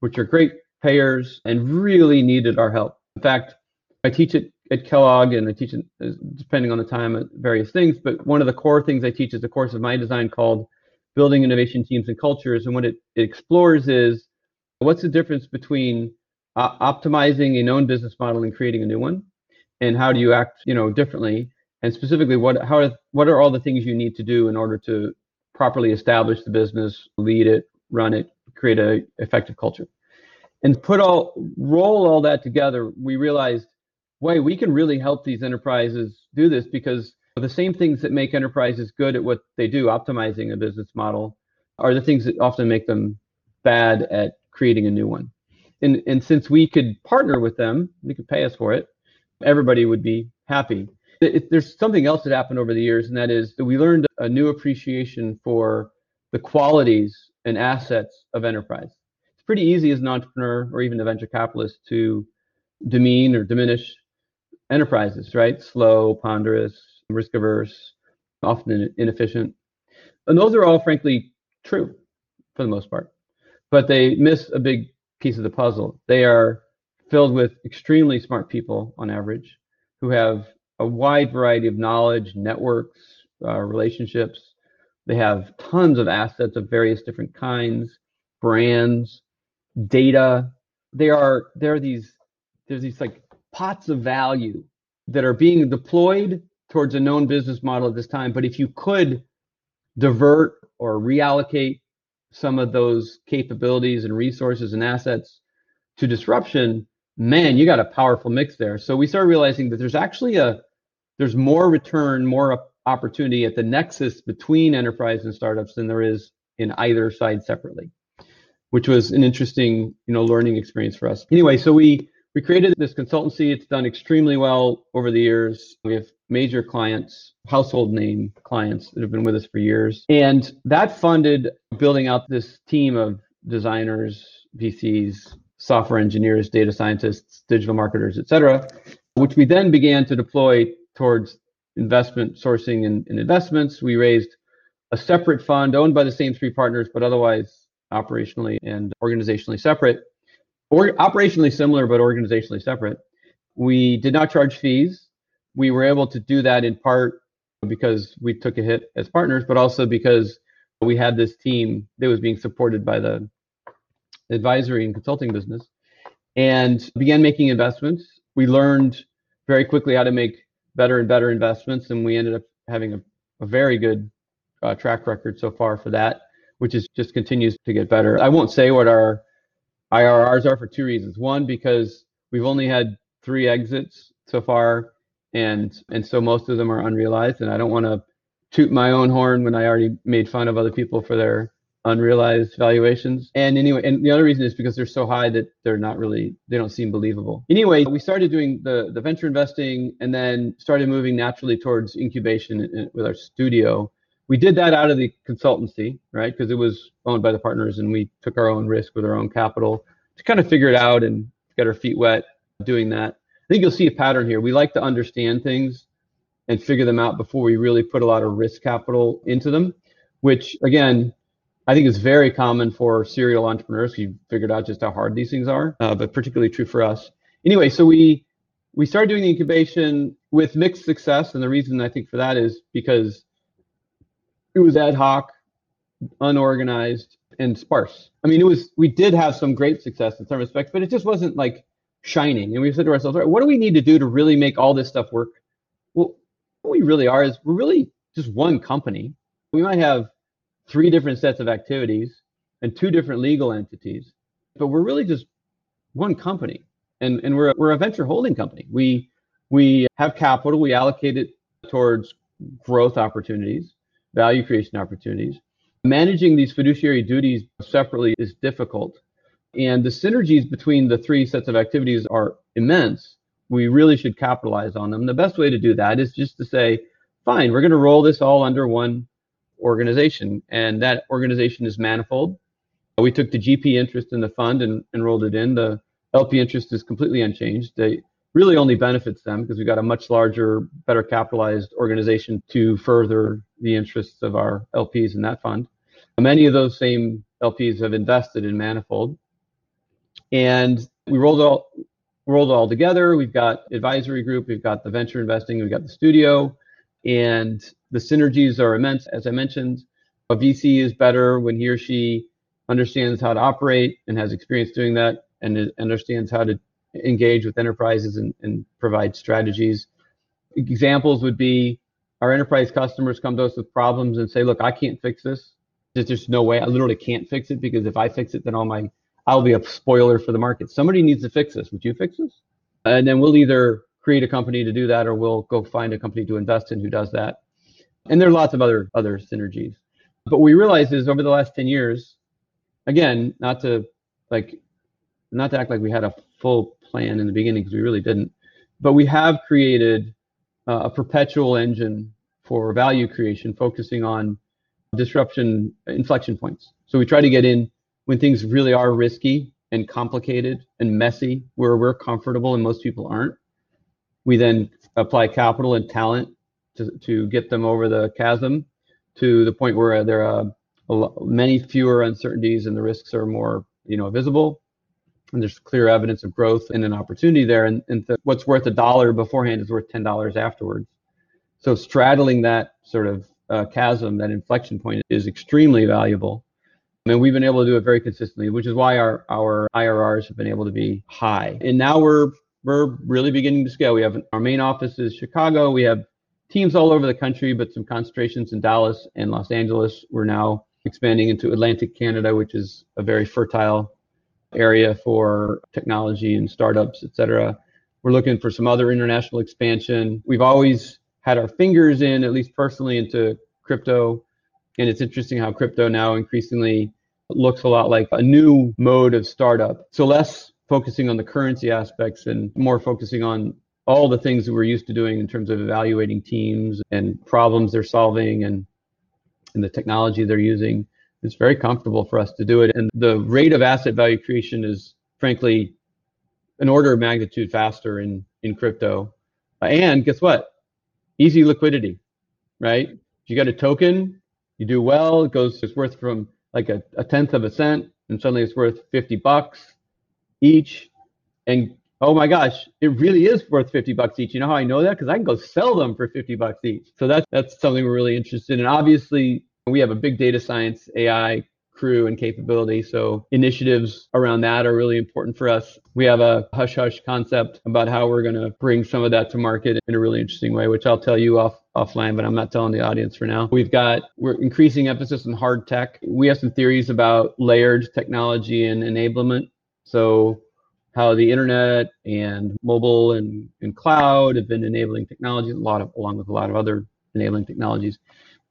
S2: which are great payers and really needed our help. In fact, I teach it at Kellogg, and I teach depending on the time at various things. But one of the core things I teach is a course of my design called Building Innovation Teams and Cultures. And what it, it explores is what's the difference between uh, optimizing a known business model and creating a new one, and how do you act, you know, differently? And specifically, what how what are all the things you need to do in order to properly establish the business, lead it, run it, create a effective culture, and put all roll all that together. We realized way we can really help these enterprises do this because the same things that make enterprises good at what they do, optimizing a business model, are the things that often make them bad at creating a new one. and, and since we could partner with them, they could pay us for it, everybody would be happy. It, there's something else that happened over the years, and that is that we learned a new appreciation for the qualities and assets of enterprise. It's pretty easy as an entrepreneur or even a venture capitalist to demean or diminish enterprises, right? Slow, ponderous, risk averse, often inefficient. And those are all, frankly, true for the most part. But they miss a big piece of the puzzle. They are filled with extremely smart people on average who have a wide variety of knowledge, networks, uh, relationships. They have tons of assets of various different kinds, brands, data. They are there are these there's these like pots of value that are being deployed towards a known business model at this time. But if you could divert or reallocate some of those capabilities and resources and assets to disruption, man, you got a powerful mix there. So we started realizing that there's actually a there's more return, more opportunity at the nexus between enterprise and startups than there is in either side separately, which was an interesting, you know, learning experience for us. Anyway, so we we created this consultancy. It's done extremely well over the years. We have major clients, household name clients that have been with us for years. And that funded building out this team of designers, VCs, software engineers, data scientists, digital marketers, et cetera, which we then began to deploy towards investment sourcing and, and investments. We raised a separate fund owned by the same three partners, but otherwise operationally and organizationally separate or operationally similar but organizationally separate. We did not charge fees. We were able to do that in part because we took a hit as partners, but also because we had this team that was being supported by the advisory and consulting business and began making investments. We learned very quickly how to make better and better investments, and we ended up having a, a very good uh, track record so far for that, which is just continues to get better. I won't say what our IRRs are for two reasons. One, because we've only had three exits so far, and and so most of them are unrealized. And I don't want to toot my own horn when I already made fun of other people for their unrealized valuations. And anyway, and the other reason is because they're so high that they're not really they don't seem believable. Anyway, we started doing the the venture investing and then started moving naturally towards incubation uh, with our studio we did that out of the consultancy, right? Because it was owned by the partners and we took our own risk with our own capital to kind of figure it out and get our feet wet doing that. I think you'll see a pattern here. We like to understand things and figure them out before we really put a lot of risk capital into them, which again, I think is very common for serial entrepreneurs. You figured out just how hard these things are, uh, but particularly true for us. Anyway, so we we started doing the incubation with mixed success, and the reason I think for that is because it was ad hoc, unorganized, and sparse. I mean, it was we did have some great success in some respects, but it just wasn't like shining. And we said to ourselves, right, what do we need to do to really make all this stuff work? Well, what we really are is we're really just one company. We might have three different sets of activities and two different legal entities, but we're really just one company. And, and we're, a, we're a venture holding company. We, we have capital, we allocate it towards growth opportunities value creation opportunities. Managing these fiduciary duties separately is difficult. And the synergies between the three sets of activities are immense. We really should capitalize on them. The best way to do that is just to say, fine, we're going to roll this all under one organization. And that organization is manifold. We took the GP interest in the fund and, and rolled it in. The LP interest is completely unchanged. They, really only benefits them because we've got a much larger, better capitalized organization to further the interests of our LPs in that fund. Many of those same LPs have invested in Manifold. And we rolled all rolled all together. We've got advisory group, we've got the venture investing, we've got the studio, and the synergies are immense. As I mentioned, a VC is better when he or she understands how to operate and has experience doing that and understands how to engage with enterprises and, and provide strategies. Examples would be our enterprise customers come to us with problems and say, look, I can't fix this. There's just no way. I literally can't fix it because if I fix it, then all my I'll be a spoiler for the market. Somebody needs to fix this. Would you fix this? And then we'll either create a company to do that or we'll go find a company to invest in who does that. And there are lots of other other synergies. But we realize is over the last 10 years, again, not to like not to act like we had a full plan in the beginning because we really didn't, but we have created uh, a perpetual engine for value creation, focusing on disruption inflection points. So we try to get in when things really are risky and complicated and messy, where we're comfortable and most people aren't. We then apply capital and talent to, to get them over the chasm to the point where there are many fewer uncertainties and the risks are more you know visible and there's clear evidence of growth and an opportunity there and, and what's worth a dollar beforehand is worth $10 afterwards. So straddling that sort of uh, chasm that inflection point is extremely valuable. And we've been able to do it very consistently which is why our, our irrs have been able to be high. And now we're we're really beginning to scale. We have our main office is chicago. We have teams all over the country but some concentrations in dallas and los angeles. We're now expanding into atlantic canada which is a very fertile area for technology and startups, et cetera. We're looking for some other international expansion. We've always had our fingers in, at least personally, into crypto. And it's interesting how crypto now increasingly looks a lot like a new mode of startup. So less focusing on the currency aspects and more focusing on all the things that we're used to doing in terms of evaluating teams and problems they're solving and, and the technology they're using it's very comfortable for us to do it. And the rate of asset value creation is frankly an order of magnitude faster in, in crypto. And guess what? Easy liquidity, right? You got a token, you do well, it goes, it's worth from like a, a tenth of a cent, and suddenly it's worth 50 bucks each. And oh my gosh, it really is worth 50 bucks each. You know how I know that? Because I can go sell them for 50 bucks each. So that's that's something we're really interested in. Obviously, we have a big data science AI crew and capability. So initiatives around that are really important for us. We have a hush hush concept about how we're going to bring some of that to market in a really interesting way, which I'll tell you off offline, but I'm not telling the audience for now. We've got we're increasing emphasis on hard tech. We have some theories about layered technology and enablement. So how the internet and mobile and, and cloud have been enabling technologies, a lot of along with a lot of other enabling technologies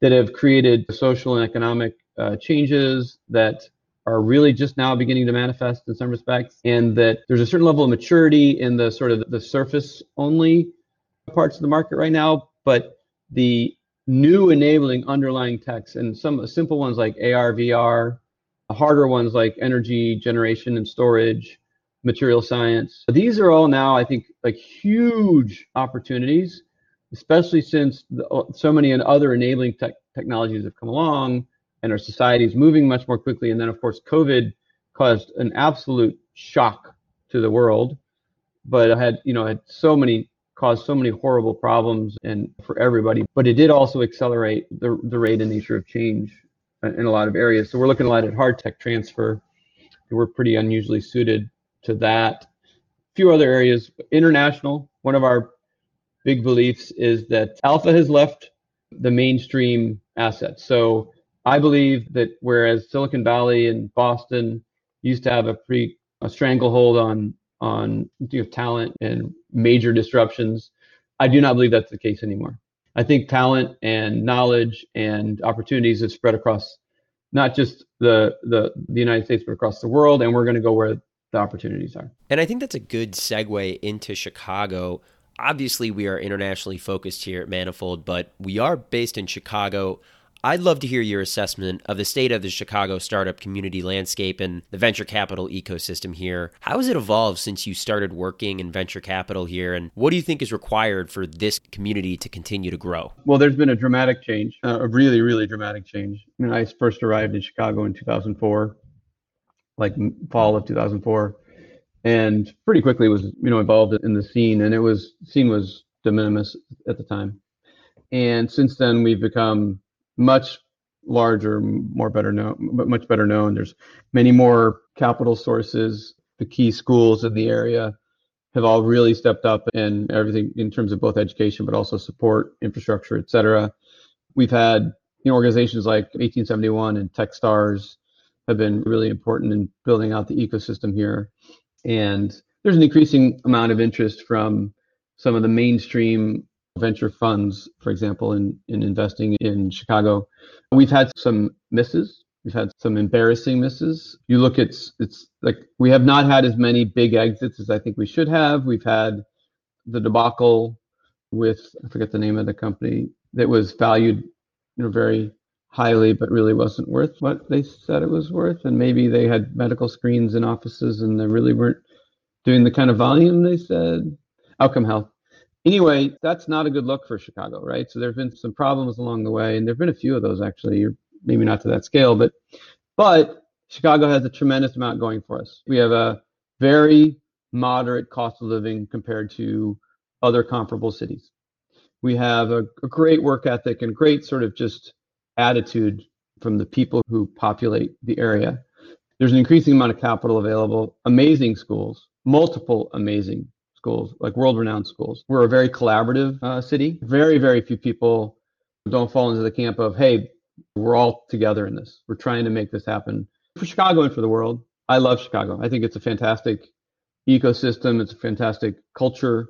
S2: that have created social and economic uh, changes that are really just now beginning to manifest in some respects, and that there's a certain level of maturity in the sort of the surface only parts of the market right now, but the new enabling underlying techs and some simple ones like AR, VR, harder ones like energy generation and storage, material science. These are all now, I think, like huge opportunities especially since the, uh, so many other enabling tech, technologies have come along and our society is moving much more quickly. And then, of course, COVID caused an absolute shock to the world, but had, you know, had so many caused so many horrible problems and for everybody. But it did also accelerate the, the rate and nature of change in a lot of areas. So we're looking a lot at hard tech transfer. We're pretty unusually suited to that. A few other areas, international. One of our big beliefs is that alpha has left the mainstream assets. So I believe that whereas Silicon Valley and Boston used to have a pretty a stranglehold on on you know, talent and major disruptions, I do not believe that's the case anymore. I think talent and knowledge and opportunities have spread across not just the the, the United States but across the world, and we're going to go where the opportunities are.
S1: And I think that's a good segue into Chicago obviously we are internationally focused here at Manifold, but we are based in Chicago. I'd love to hear your assessment of the state of the Chicago startup community landscape and the venture capital ecosystem here. How has it evolved since you started working in venture capital here, and what do you think is required for this community to continue to grow?
S2: Well, there's been a dramatic change, uh, a really, really dramatic change. When I first arrived in Chicago in 2004, like fall of 2004, and pretty quickly was you know involved in the scene and it was scene was de minimis at the time. And since then we've become much larger more better known much better known. There's many more capital sources. The key schools in the area have all really stepped up and everything in terms of both education but also support infrastructure et cetera. We've had you know, organizations like 1871 and techstars have been really important in building out the ecosystem here and there's an increasing amount of interest from some of the mainstream venture funds, for example, in, in investing in Chicago. We've had some misses We've had some embarrassing misses. You look at it's like we have not had as many big exits as I think we should have. We've had the debacle with I forget the name of the company that was valued, you know, very highly, but really wasn't worth what they said it was worth. And maybe they had medical screens in offices and they really weren't doing the kind of volume they said. Outcome Health. Anyway, that's not a good look for Chicago, right? So there have been some problems along the way, and there have been a few of those actually, maybe not to that scale, but but Chicago has a tremendous amount going for us. We have a very moderate cost of living compared to other comparable cities. We have a, a great work ethic and great sort of just attitude from the people who populate the area. There's an increasing amount of capital available, amazing schools, multiple amazing schools, like world renowned schools. We're a very collaborative uh, city. Very, very few people don't fall into the camp of, hey, we're all together in this. We're trying to make this happen for Chicago and for the world. I love Chicago. I think it's a fantastic ecosystem, it's a fantastic culture.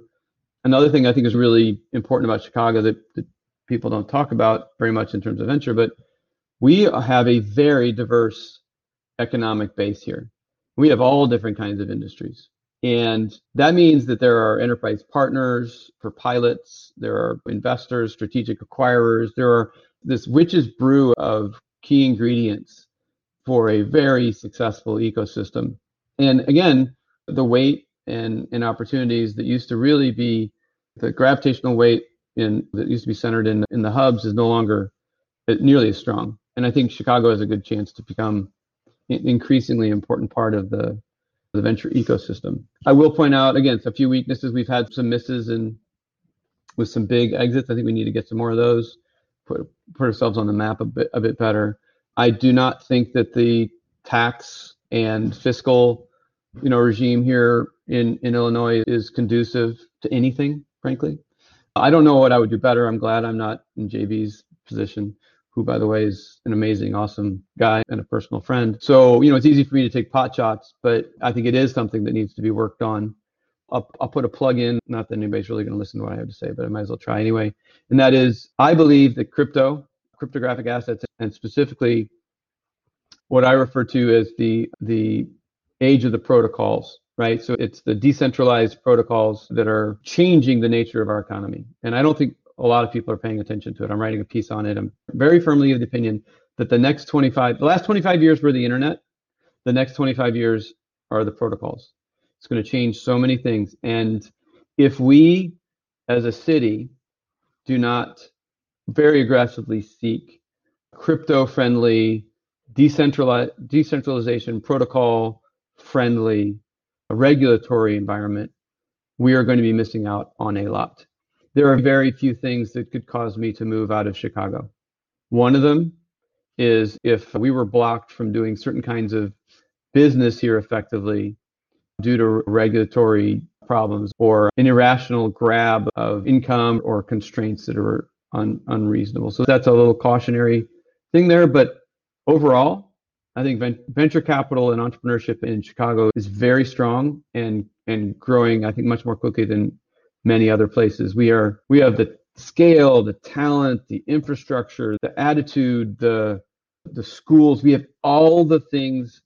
S2: Another thing I think is really important about Chicago that, that people don't talk about very much in terms of venture, but we have a very diverse economic base here. We have all different kinds of industries. And that means that there are enterprise partners for pilots, there are investors, strategic acquirers, there are this witch's brew of key ingredients for a very successful ecosystem. And again, the weight and, and opportunities that used to really be the gravitational weight in that used to be centered in in the hubs is no longer uh, nearly as strong. And I think Chicago has a good chance to become an increasingly important part of the the venture ecosystem. I will point out again a few weaknesses. We've had some misses and with some big exits. I think we need to get some more of those. Put put ourselves on the map a bit a bit better. I do not think that the tax and fiscal, you know, regime here in in Illinois is conducive to anything, frankly. I don't know what I would do better. I'm glad I'm not in JB's position, who, by the way, is an amazing, awesome guy and a personal friend. So, you know, it's easy for me to take pot shots, but I think it is something that needs to be worked on. I'll, I'll put a plug in, not that anybody's really going to listen to what I have to say, but I might as well try anyway. And that is, I believe that crypto, cryptographic assets, and specifically what I refer to as the the age of the protocols right? So it's the decentralized protocols that are changing the nature of our economy. And I don't think a lot of people are paying attention to it. I'm writing a piece on it. I'm very firmly of the opinion that the next 25, the last 25 years were the internet. The next 25 years are the protocols. It's going to change so many things. And if we as a city do not very aggressively seek crypto friendly, decentralized, decentralization protocol friendly a regulatory environment, we are going to be missing out on a lot. There are very few things that could cause me to move out of Chicago. One of them is if we were blocked from doing certain kinds of business here effectively due to regulatory problems or an irrational grab of income or constraints that are un- unreasonable. So that's a little cautionary thing there. But overall, I think venture capital and entrepreneurship in Chicago is very strong and and growing. I think much more quickly than many other places. We are we have the scale, the talent, the infrastructure, the attitude, the the schools. We have all the things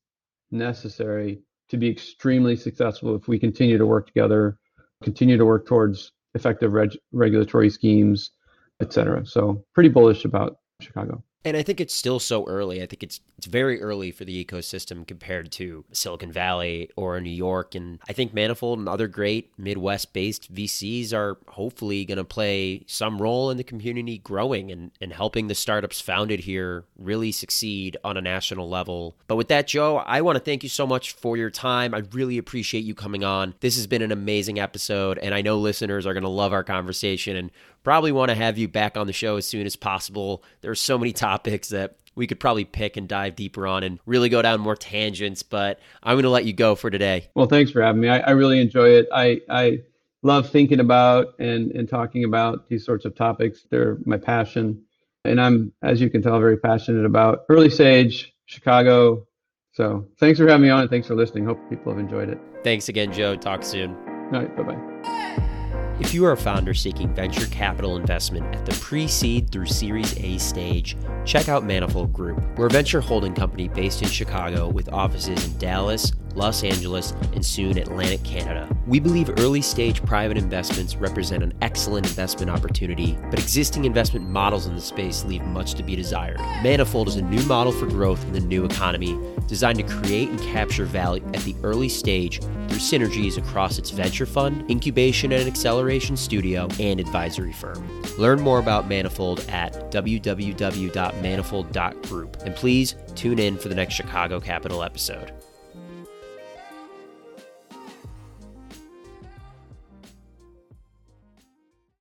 S2: necessary to be extremely successful if we continue to work together, continue to work towards effective reg- regulatory schemes, et cetera. So pretty bullish about Chicago.
S1: And I think it's still so early. I think it's it's very early for the ecosystem compared to Silicon Valley or New York. And I think Manifold and other great Midwest based VCs are hopefully going to play some role in the community growing and, and helping the startups founded here really succeed on a national level. But with that, Joe, I want to thank you so much for your time. I really appreciate you coming on. This has been an amazing episode, and I know listeners are going to love our conversation and probably want to have you back on the show as soon as possible. There are so many topics that we could probably pick and dive deeper on and really go down more tangents. But I'm going to let you go for today.
S2: Well, thanks for having me. I, I really enjoy it. I, I love thinking about and, and talking about these sorts of topics. They're my passion. And I'm, as you can tell, very passionate about early stage, Chicago. So thanks for having me on and thanks for listening. Hope people have enjoyed it.
S1: Thanks again, Joe. Talk soon.
S2: All right. Bye bye.
S1: If you are a founder seeking venture capital investment at the pre seed through Series A stage, check out Manifold Group. We're a venture holding company based in Chicago with offices in Dallas, Los Angeles, and soon Atlantic Canada. We believe early stage private investments represent an excellent investment opportunity, but existing investment models in the space leave much to be desired. Manifold is a new model for growth in the new economy, designed to create and capture value at the early stage through synergies across its venture fund, incubation and acceleration studio, and advisory firm. Learn more about Manifold at www.manifold.group. And please tune in for the next Chicago Capital episode.